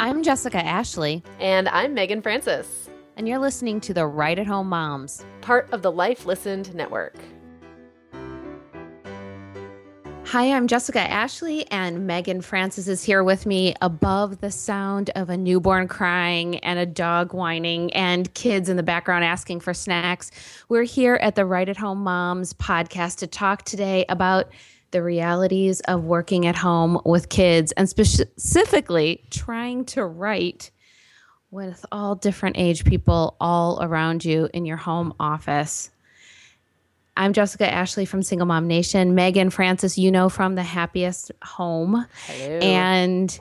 I'm Jessica Ashley, And I'm Meagan Francis, and you're listening to the Write at Home Moms. part of the Life Listened Network. Hi, I'm Jessica Ashley, and Meagan Francis is here with me above the sound of a newborn crying and a dog whining and kids in the background asking for snacks. We're here at the Write at Home Moms podcast to talk today about the realities of working at home with kids and specifically trying to write with all different age people all around you in your home office. I'm Jessica Ashley from Single Mom Nation. Meagan Francis, you know from the happiest home. Hello. And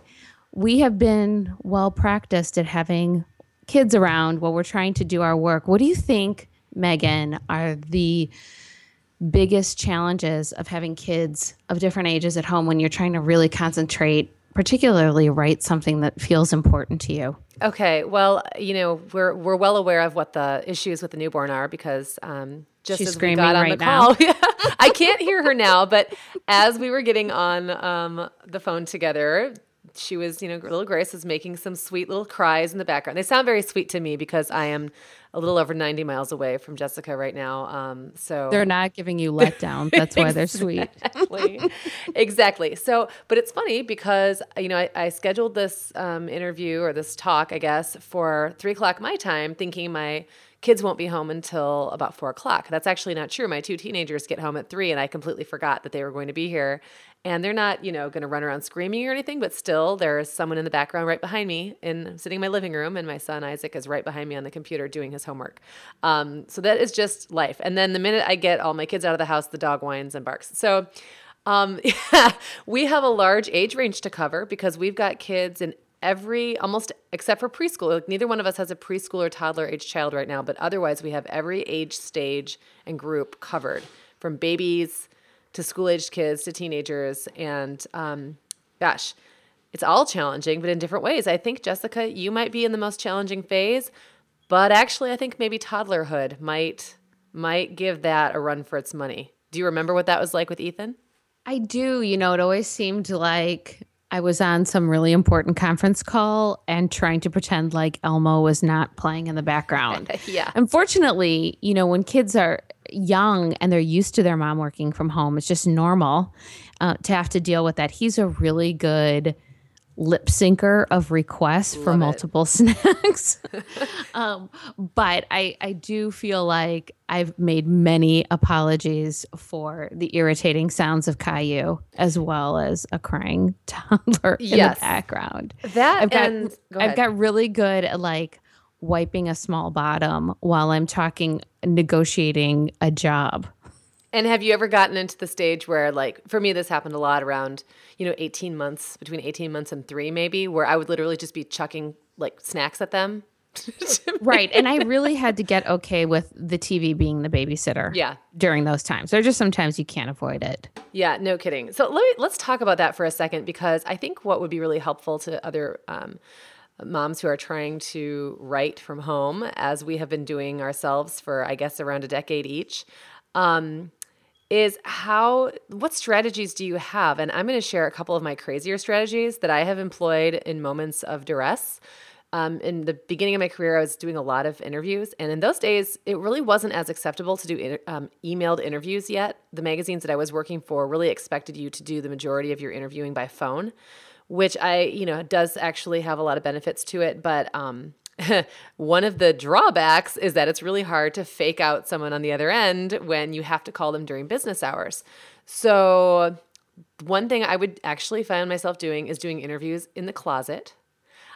we have been well practiced at having kids around while we're trying to do our work. What do you think, Meagan, are the biggest challenges of having kids of different ages at home when you're trying to really concentrate, particularly write something that feels important to you? Okay, well, you know, we're we're well aware of what the issues with the newborn are because um, just She's as we screaming got on right the now. call, I can't hear her now, but as we were getting on um, the phone together, she was, you know, little Grace was making some sweet little cries in the background. They sound very sweet to me because I am a little over 90 miles away from Jessica right now. Um, so They're not giving you letdown. That's why they're sweet. exactly. exactly. So, but it's funny because you know I, I scheduled this um, interview or this talk, I guess, for three o'clock my time, thinking my kids won't be home until about four o'clock. That's actually not true. My two teenagers get home at three, and I completely forgot that they were going to be here. And they're not, you know, going to run around screaming or anything, but still, there's someone in the background right behind me, in sitting in my living room, and my son Isaac is right behind me on the computer doing his homework. Um, so that is just life. And then the minute I get all my kids out of the house, the dog whines and barks. So um, we have a large age range to cover because we've got kids in every almost except for preschool. Like neither one of us has a preschool or toddler age child right now, but otherwise we have every age stage and group covered from babies to school aged kids to teenagers. And um, gosh, it's all challenging, but in different ways. I think, Jessica, you might be in the most challenging phase, but actually, I think maybe toddlerhood might might give that a run for its money. Do you remember what that was like with Ethan? I do. You know, it always seemed like I was on some really important conference call and trying to pretend like Elmo was not playing in the background. Yeah. Unfortunately, you know, when kids are young and they're used to their mom working from home, it's just normal uh, to have to deal with that. He's a really good lip syncer of requests for Love it. multiple snacks. um, but I, I do feel like I've made many apologies for the irritating sounds of Caillou as well as a crying toddler in Yes. the background. That I've got and go I've got really good at like wiping a small bottom while I'm talking negotiating a job. And have you ever gotten into the stage where, like, for me, this happened a lot around, you know, 18 months, between 18 months and three, maybe, where I would literally just be chucking like snacks at them. Right. And I really had to get okay with the TV being the babysitter. Yeah. During those times. There are just sometimes you can't avoid it. Yeah, no kidding. So let me let's talk about that for a second because I think what would be really helpful to other um, moms who are trying to write from home, as we have been doing ourselves for I guess around a decade each, um, is how what strategies do you have? And I'm going to share a couple of my crazier strategies that I have employed in moments of duress. Um, in the beginning of my career, I was doing a lot of interviews, and in those days, it really wasn't as acceptable to do um, emailed interviews yet. The magazines that I was working for really expected you to do the majority of your interviewing by phone, which I, you know, does actually have a lot of benefits to it. But um, one of the drawbacks is that it's really hard to fake out someone on the other end when you have to call them during business hours. So, one thing I would actually find myself doing is doing interviews in the closet.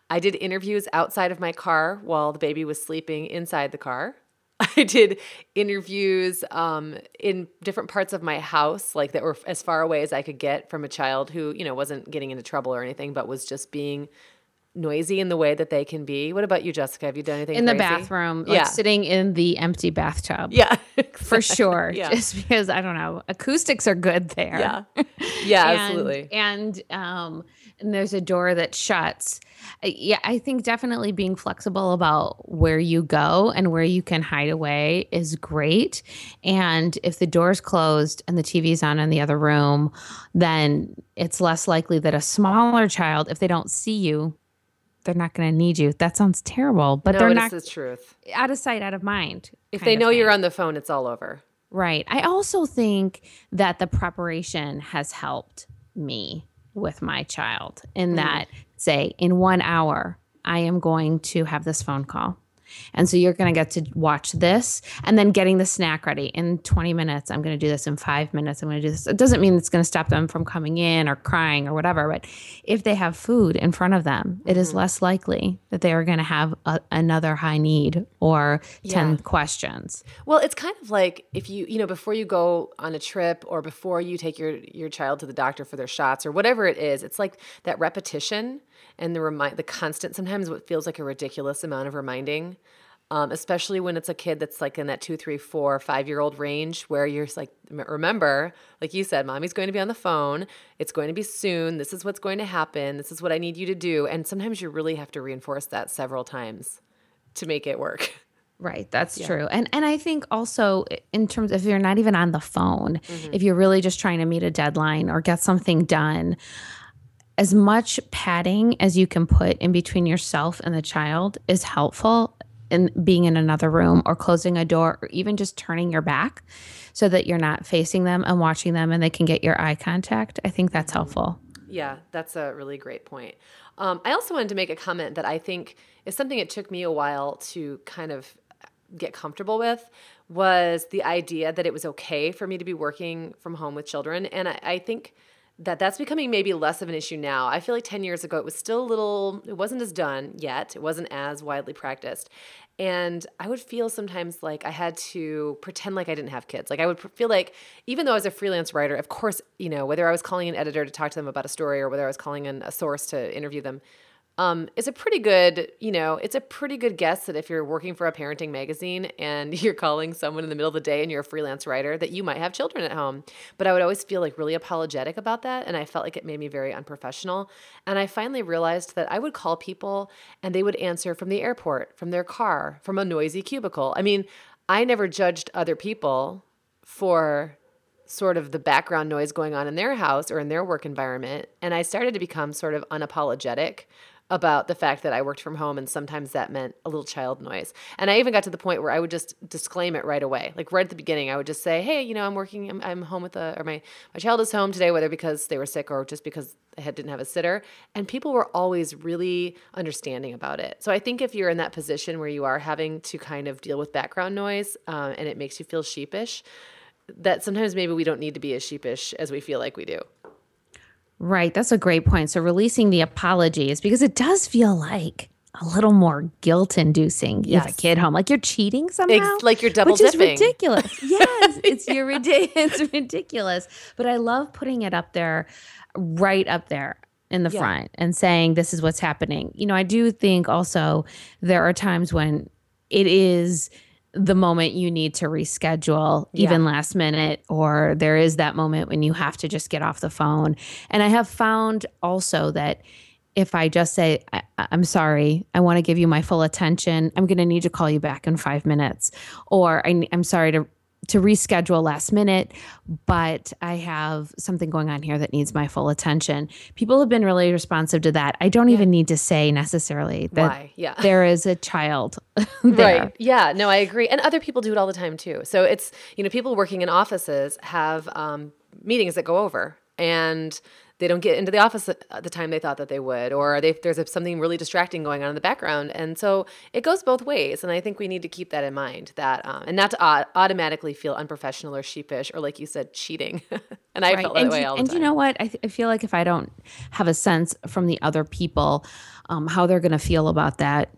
I did interviews outside of my car while the baby was sleeping inside the car. I did interviews um, in different parts of my house, like that were as far away as I could get from a child who, you know, wasn't getting into trouble or anything, but was just being noisy in the way that they can be. What about you, Jessica? Have you done anything In the bathroom, like Yeah. sitting in the empty bathtub. Yeah, For sure. Yeah. Just because I don't know. Acoustics are good there. yeah, yeah, And- absolutely. And um and there's a door that shuts. Uh, Yeah, I think definitely being flexible about where you go and where you can hide away is great. And if the door's closed and the TV's on in the other room, then it's less likely that a smaller child, if they don't see you, they're not going to need you. That sounds terrible, but no, they're not the truth. out of sight, out of mind. If they know you're on the phone, it's all over. Right. I also think that the preparation has helped me with my child in mm. that, say, in one hour, I am going to have this phone call. And so you're going to get to watch this and then getting the snack ready in 20 minutes. I'm going to do this in five minutes. I'm going to do this. It doesn't mean it's going to stop them from coming in or crying or whatever. But if they have food in front of them, it is mm-hmm. less likely that they are going to have a, another high need or 10 Yeah. questions. Well, it's kind of like if you, you know, before you go on a trip or before you take your your child to the doctor for their shots or whatever it is, it's like that repetition and the remind the constant sometimes what feels like a ridiculous amount of reminding. Um, especially when it's a kid that's like in that two, three, four, five year old range where you're like, remember, like you said, mommy's going to be on the phone. It's going to be soon. This is what's going to happen. This is what I need you to do. And sometimes you really have to reinforce that several times to make it work. Right, that's true. And and I think also in terms if you're not even on the phone, if you're really just trying to meet a deadline or get something done, as much padding as you can put in between yourself and the child is helpful in being in another room or closing a door or even just turning your back so that you're not facing them and watching them and they can get your eye contact. I think that's helpful. Yeah, that's a really great point. Um, I also wanted to make a comment that I think is something it took me a while to kind of get comfortable with was the idea that it was okay for me to be working from home with children. And I, I think that that's becoming maybe less of an issue now. I feel like 10 years ago, it was still a little, it wasn't as done yet, it wasn't as widely practiced. And I would feel sometimes like I had to pretend like I didn't have kids. Like I would feel like, even though I was a freelance writer, of course, you know, whether I was calling an editor to talk to them about a story or whether I was calling in a source to interview them, um, it's a pretty good, you know, it's a pretty good guess that if you're working for a parenting magazine and you're calling someone in the middle of the day and you're a freelance writer, that you might have children at home. But I would always feel like really apologetic about that. And I felt like it made me very unprofessional. And I finally realized that I would call people and they would answer from the airport, from their car, from a noisy cubicle. I mean, I never judged other people for sort of the background noise going on in their house or in their work environment. And I started to become sort of unapologetic about the fact that I worked from home and sometimes that meant a little child noise. And I even got to the point where I would just disclaim it right away. Like right at the beginning, I would just say, "Hey, you know, I'm working I'm, I'm home with a or my my child is home today whether because they were sick or just because I had, didn't have a sitter." And people were always really understanding about it. So I think if you're in that position where you are having to kind of deal with background noise uh, and it makes you feel sheepish, that sometimes maybe we don't need to be as sheepish as we feel like we do. Right. That's a great point. So releasing the apologies because it does feel like a little more guilt inducing. You have a kid home, like you're cheating somehow. like you're double which is ridiculous. Yes, it's you're ridiculous. It's ridiculous. But I love putting it up there, right up there in the Yeah. front, and saying this is what's happening. You know, I do think also there are times when it is the moment you need to reschedule even last minute or there is that moment when you have to just get off the phone. And i have found also that if i just say I- i'm sorry i want to give you my full attention i'm going to need to call you back in five minutes or I, i'm sorry to to reschedule last minute but i have something going on here that needs my full attention people have been really responsive to that i don't even need to say necessarily that Why? Yeah. there is a child there. Right. Yeah. No, I agree. And other people do it all the time too. So it's, you know, people working in offices have um, meetings that go over and they don't get into the office at the time they thought that they would, or they, there's a, something really distracting going on in the background. And so it goes both ways. And I think we need to keep that in mind that, um, and not to au- automatically feel unprofessional or sheepish or, like you said, cheating. and I felt that and way you- all the and time. you know what? I, th- I feel like if I don't have a sense from the other people um, how they're going to feel about that,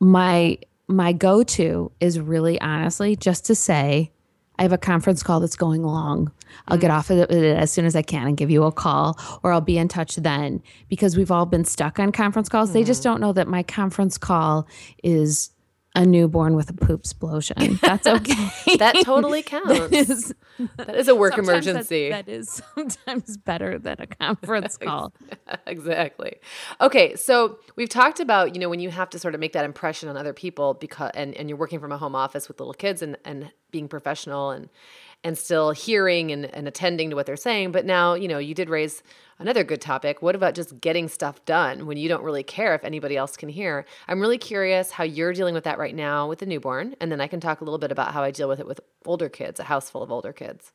my my go to is really honestly just to say, I have a conference call that's going long. I'll Mm. get off of it as soon as I can and give you a call, or I'll be in touch then because we've all been stuck on conference calls. They Mm-hmm. just don't know that my conference call is a newborn with a poop explosion. That's okay. that totally counts. is- that is a work sometimes that- emergency. that is sometimes better than a conference call. exactly. Okay, so we've talked about, you know, when you have to sort of make that impression on other people because and, and you're working from a home office with little kids and, and being professional and and still hearing and, and attending to what they're saying. But now, you know, you did raise another good topic. What about just getting stuff done when you don't really care if anybody else can hear? I'm really curious how you're dealing with that right now with the newborn. And then I can talk a little bit about how I deal with it with older kids, a house full of older kids.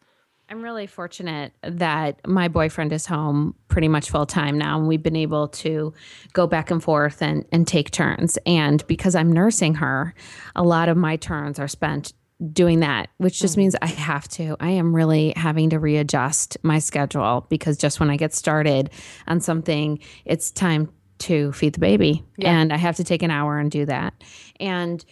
I'm really fortunate that my boyfriend is home pretty much full time now, and we've been able to go back and forth and, and take turns. And because I'm nursing her, a lot of my turns are spent doing that, which just means mm. I have to. I am really having to readjust my schedule because just when I get started on something, it's time to feed the baby. Yeah. And I have to take an hour and do that. And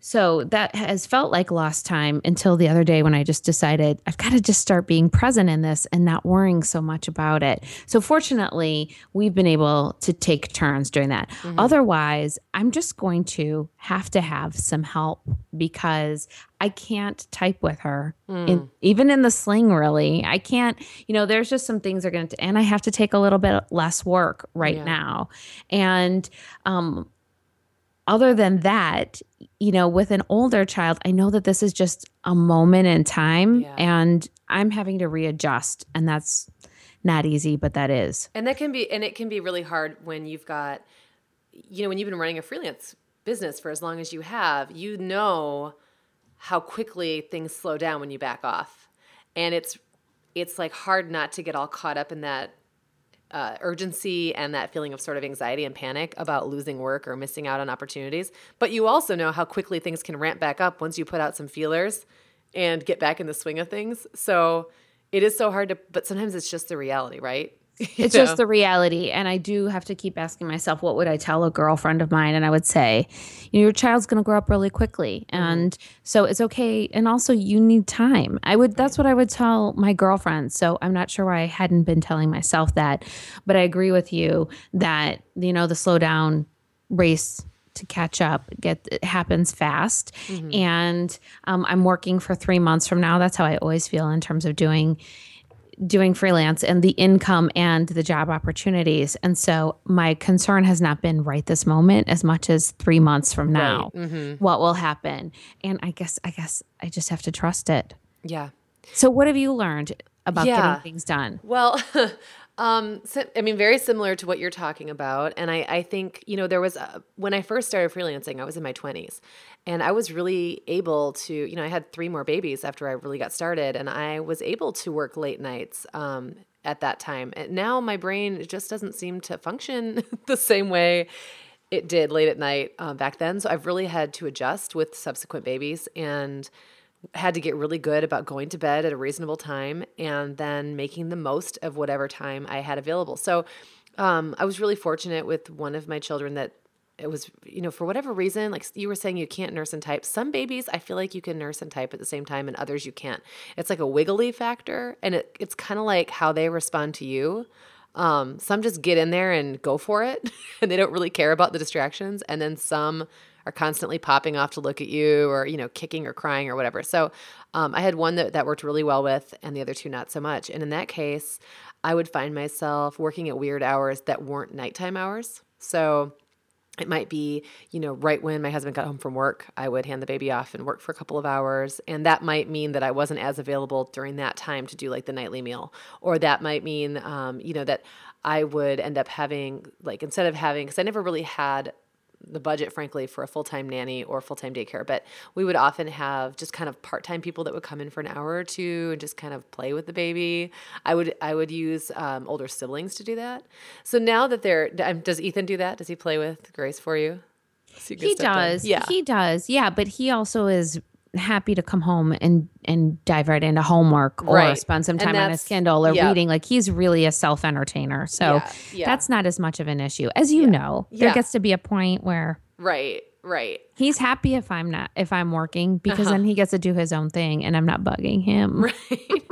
so that has felt like lost time until the other day when I just decided I've got to just start being present in this and not worrying so much about it. So fortunately, we've been able to take turns doing that. Mm-hmm. Otherwise, I'm just going to have to have some help because I can't type with her, mm. in, even in the sling. Really, I can't. You know, there's just some things are going to, and I have to take a little bit less work right yeah. now, and um, other than that, you know, with an older child, I know that this is just a moment in time yeah. and I'm having to readjust. And that's not easy, but that is. And that can be, and it can be really hard when you've got, you know, when you've been running a freelance business for as long as you have, you know how quickly things slow down when you back off. And it's, it's like hard not to get all caught up in that uh, urgency and that feeling of sort of anxiety and panic about losing work or missing out on opportunities. But you also know how quickly things can ramp back up once you put out some feelers and get back in the swing of things. So it is so hard to, but sometimes it's just the reality, right? it's know? just the reality. And I do have to keep asking myself, what would I tell a girlfriend of mine? And I would say, you know, your child's going to grow up really quickly. Mm-hmm. And so it's okay. And also, you need time. I would, that's what I would tell my girlfriend. So I'm not sure why I hadn't been telling myself that. But I agree with you that, you know, the slow down race to catch up get it happens fast mm-hmm. and um, i'm working for three months from now that's how i always feel in terms of doing doing freelance and the income and the job opportunities. And so my concern has not been right this moment as much as three months from now, right. mm-hmm. what will happen. And I guess, I guess I just have to trust it. Yeah. So what have you learned about yeah. getting things done? Well, Um, so, I mean, very similar to what you're talking about. And I, I think, you know, there was, a, when I first started freelancing, I was in my 20s and I was really able to, you know, I had three more babies after I really got started and I was able to work late nights. Um, at that time. And now my brain just doesn't seem to function the same way it did late at night uh, back then. So I've really had to adjust with subsequent babies and had to get really good about going to bed at a reasonable time and then making the most of whatever time I had available. So um, I was really fortunate with one of my children that it was, you know, for whatever reason, like you were saying, you can't nurse and type. Some babies, I feel like you can nurse and type at the same time, and others you can't. It's like a wiggly factor, and it, it's kind of like how they respond to you. Um, some just get in there and go for it, and they don't really care about the distractions. And then some are constantly popping off to look at you or, you know, kicking or crying or whatever. So um, I had one that, that worked really well with and the other two not so much. And in that case, I would find myself working at weird hours that weren't nighttime hours. So it might be, you know, right when my husband got home from work, I would hand the baby off and work for a couple of hours. And that might mean that I wasn't as available during that time to do like the nightly meal. Or that might mean, um, you know, that I would end up having, like, instead of having, because I never really had the budget, frankly, for a full time nanny or full time daycare. But we would often have just kind of part time people that would come in for an hour or two and just kind of play with the baby. I would I would use um, older siblings to do that. So now that they're, um, does Ethan do that? Does he play with Grace for you? So you he does. Yeah, he does. Yeah, but he also is happy to come home and and dive right into homework or right. spend some time on his Kindle or reading. Like he's really a self entertainer, so yeah, yeah. that's not as much of an issue as you yeah. know. There gets to be a point where right, right. He's happy if I'm not if I'm working because uh-huh. then he gets to do his own thing and I'm not bugging him. Right.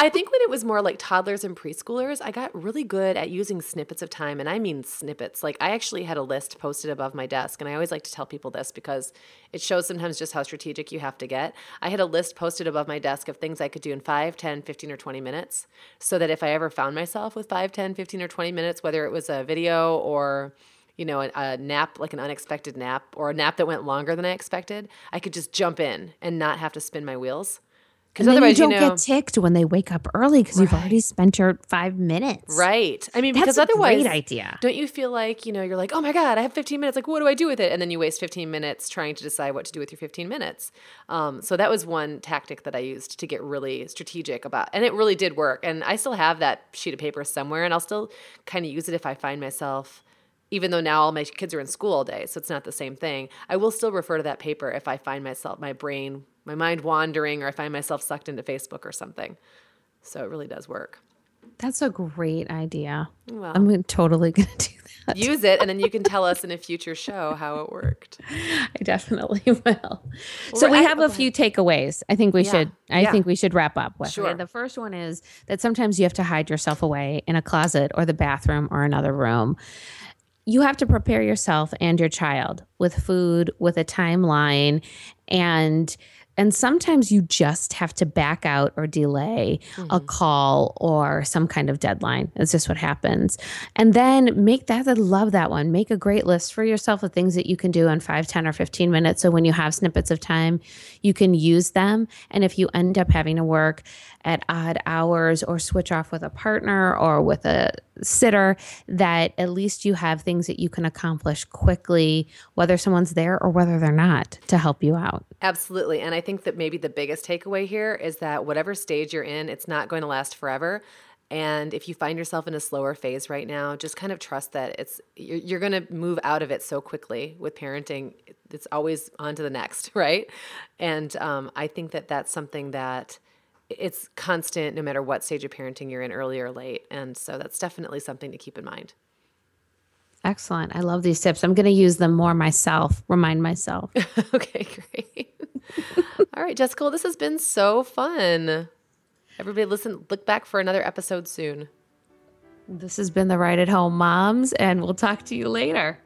I think when it was more like toddlers and preschoolers, I got really good at using snippets of time. And I mean snippets. Like I actually had a list posted above my desk. And I always like to tell people this because it shows sometimes just how strategic you have to get. I had a list posted above my desk of things I could do in 5, 10, 15, or 20 minutes. So that if I ever found myself with 5, 10, 15, or 20 minutes, whether it was a video or you know, a, a, nap, like an unexpected nap, or a nap that went longer than I expected, I could just jump in and not have to spin my wheels Because otherwise, you don't you know, get ticked when they wake up early because you've already spent your five minutes. right? I mean, That's because a otherwise, great idea. don't you feel like you know you're like, oh my god, I have 15 minutes. Like, what do I do with it? And then you waste 15 minutes trying to decide what to do with your 15 minutes. Um, so that was one tactic that I used to get really strategic about, and it really did work. And I still have that sheet of paper somewhere, and I'll still kind of use it if I find myself. Even though now all my kids are in school all day, so it's not the same thing. I will still refer to that paper if I find myself, my brain, my mind wandering, or I find myself sucked into Facebook or something. So it really does work. That's a great idea. Well, I'm totally going to do that. use it and then you can tell us in a future show how it worked. I definitely will. so we're have oh, a few takeaways. I think we Yeah. should. I Yeah. think we should wrap up with. Sure. The first one is that sometimes you have to hide yourself away in a closet or the bathroom or another room. You have to prepare yourself and your child with food, with a timeline, and and sometimes you just have to back out or delay a mm-hmm. call or some kind of deadline. It's just what happens. And then make that, I love that one. Make a great list for yourself of things that you can do in 5, 10, or 15 minutes. So when you have snippets of time, you can use them. And if you end up having to work at odd hours or switch off with a partner or with a sitter, that at least you have things that you can accomplish quickly, whether someone's there or whether they're not, to help you out. Absolutely. And I think that maybe the biggest takeaway here is that whatever stage you're in, it's not going to last forever. And if you find yourself in a slower phase right now, just kind of trust that it's you're, you're going to move out of it so quickly with parenting. It's always on to the next, right? And um, I think that that's something that it's constant no matter what stage of parenting you're in, early or late. And so that's definitely something to keep in mind. Excellent. I love these tips. I'm going to use them more myself, remind myself. okay, great. All right, Jessica, well, this has been so fun. Everybody, listen, look back for another episode soon. This has been the Write at Home Moms, and we'll talk to you later.